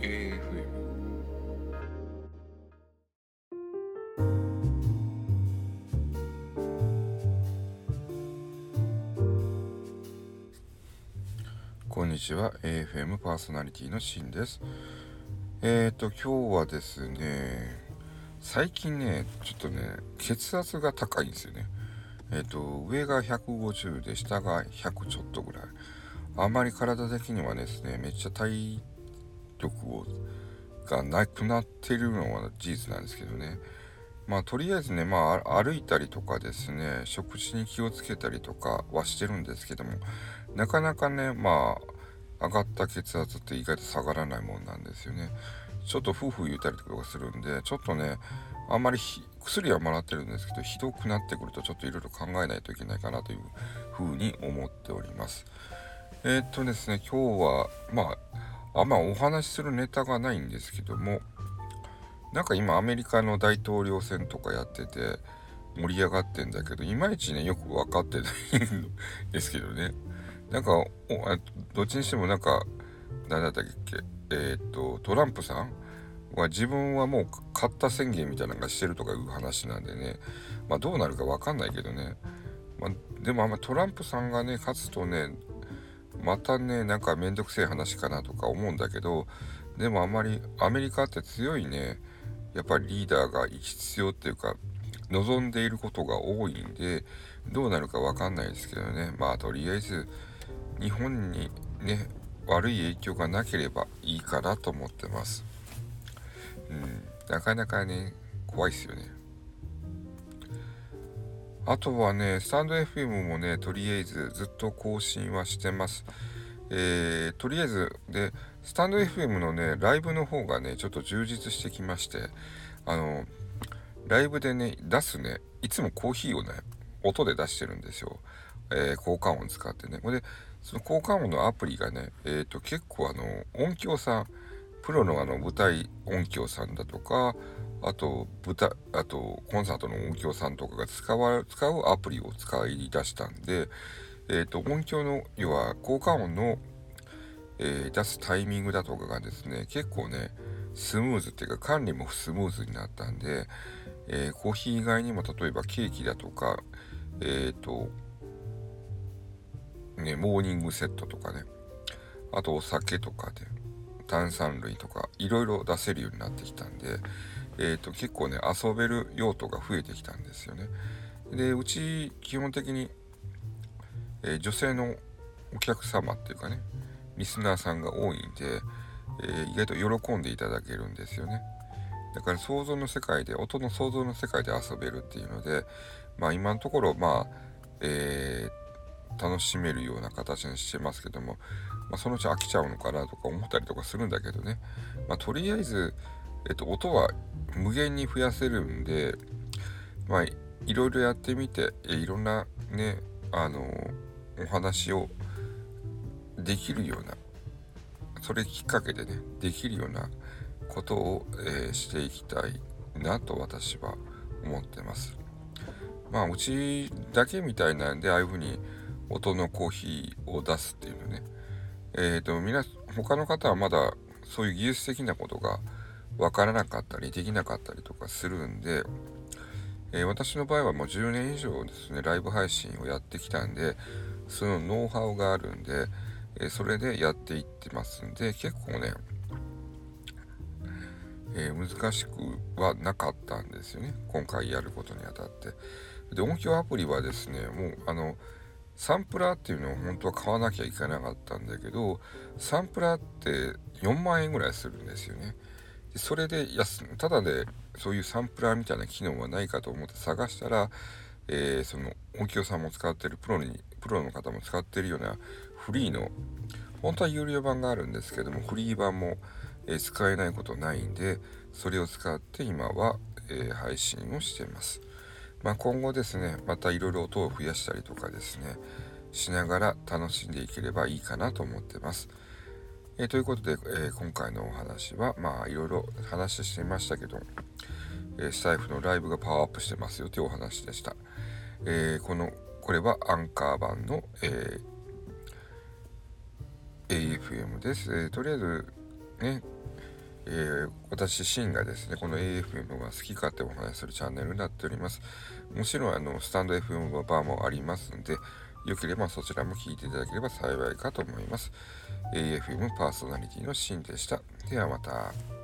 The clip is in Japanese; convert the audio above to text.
AFM こんにちは。AFM パーソナリティのしんです。えっ、ー、と今日はですね最近ねちょっとね血圧が高いんですよね。えっ、ー、と上が150で下が100ちょっとぐらい。あんまり体的にはですねめっちゃ体力をがなくなってるのは事実なんですけどね。まあとりあえずねまあ歩いたりとかですね食事に気をつけたりとかはしてるんですけどもなかなかねまあ上がった血圧って意外と下がらないもんなんですよね。ちょっと夫婦言うたりとかするんでちょっとねあんまり薬はもらってるんですけどひどくなってくるとちょっといろいろ考えないといけないかなというふうに思っております。えー、っとですね今日はまああんまお話しするネタがないんですけどもなんか今アメリカの大統領選とかやってて盛り上がってんだけどいまいちねよく分かってないんですけどね。なんかどっちにしてもなんか何だったっけえー、っとトランプさんは自分はもう勝った宣言みたいなのがしてるとかいう話なんでね。まあどうなるか分かんないけどね、まあ、でもあんまトランプさんがね勝つとねまたねなんかめんどくせえ話かなとか思うんだけどでもあんまりアメリカって強いね。やっぱりリーダーが必要っていうか望んでいることが多いんでどうなるか分かんないですけどね。まあとりあえず日本にね悪い影響がなければいいかなと思ってます。うんなかなかね怖いっすよね。あとはねスタンド FM もねとりあえずずっと更新はしてます。えー、とりあえずでスタンド FM のねライブの方がねちょっと充実してきましてあのライブでね出すねいつもコーヒーをね音で出してるんですよ、えー、効果音使ってね。でその効果音のアプリがねえっ、ー、と結構あの音響さんプロのあの舞台音響さんだとかあと舞台あとコンサートの音響さんとかが使わ使うアプリを使い出したんでえ、ー、と音響の要は効果音の、えー、出すタイミングだとかがですね結構ねスムーズっていうか管理もスムーズになったんで、えー、コーヒー以外にも例えばケーキだとかえっ、とねモーニングセットとかねあとお酒とかで炭酸類とかいろいろ出せるようになってきたんで、えーと、結構ね遊べる用途が増えてきたんですよね。でうち基本的にえー、女性のお客様っていうかねリスナーさんが多いんで、えー、意外と喜んでいただけるんですよねだから想像の世界で音の想像の世界で遊べるっていうのでまあ今のところまあ、えー、楽しめるような形にしてますけども、まあ、そのうち飽きちゃうのかなとか思ったりとかするんだけどね、まあ、とりあえず、えっと、音は無限に増やせるんでまあいろいろやってみていろんなねあのお話をできるようなそれきっかけでねできるようなことを、えー、していきたいなと私は思ってます。まあうちだけみたいなんでああいうふうに音のコーヒーを出すっていうのね。えっ、ー、と皆他の方はまだそういう技術的なことがわからなかったりできなかったりとかするんで、えー、私の場合はもう10年以上ですねライブ配信をやってきたんでそのノウハウがあるんで、えそれでやっていってますんで結構ね、えー、難しくはなかったんですよね。今回やることにあたって。で音響アプリはですねもうあのサンプラーっていうのを本当は買わなきゃいけなかったんだけどサンプラーって4万円ぐらいするんですよねそれで安ただでそういうサンプラーみたいな機能はないかと思って探したら、えー、その音響さんも使ってるプロにプロの方も使ってるようなフリーの本当は有料版があるんですけどもフリー版も、えー、使えないことないんでそれを使って今は、えー、配信をしています。まあ、今後ですねまたいろいろ音を増やしたりとかですねしながら楽しんでいければいいかなと思ってます。えー、ということで、え今回のお話はまあいろいろ話していましたけど、えスタイフのライブがパワーアップしてますよというお話でした。えこのこれはアンカー版の、え、AFM です、え、とりあえずね、えー、私シンがですねこの AFM が好きかってお話しするチャンネルになっておりますもちろんあのスタンド FM バーもありますのでよければそちらも聞いていただければ幸いかと思います。AFM パーソナリティのシンでした。ではまた。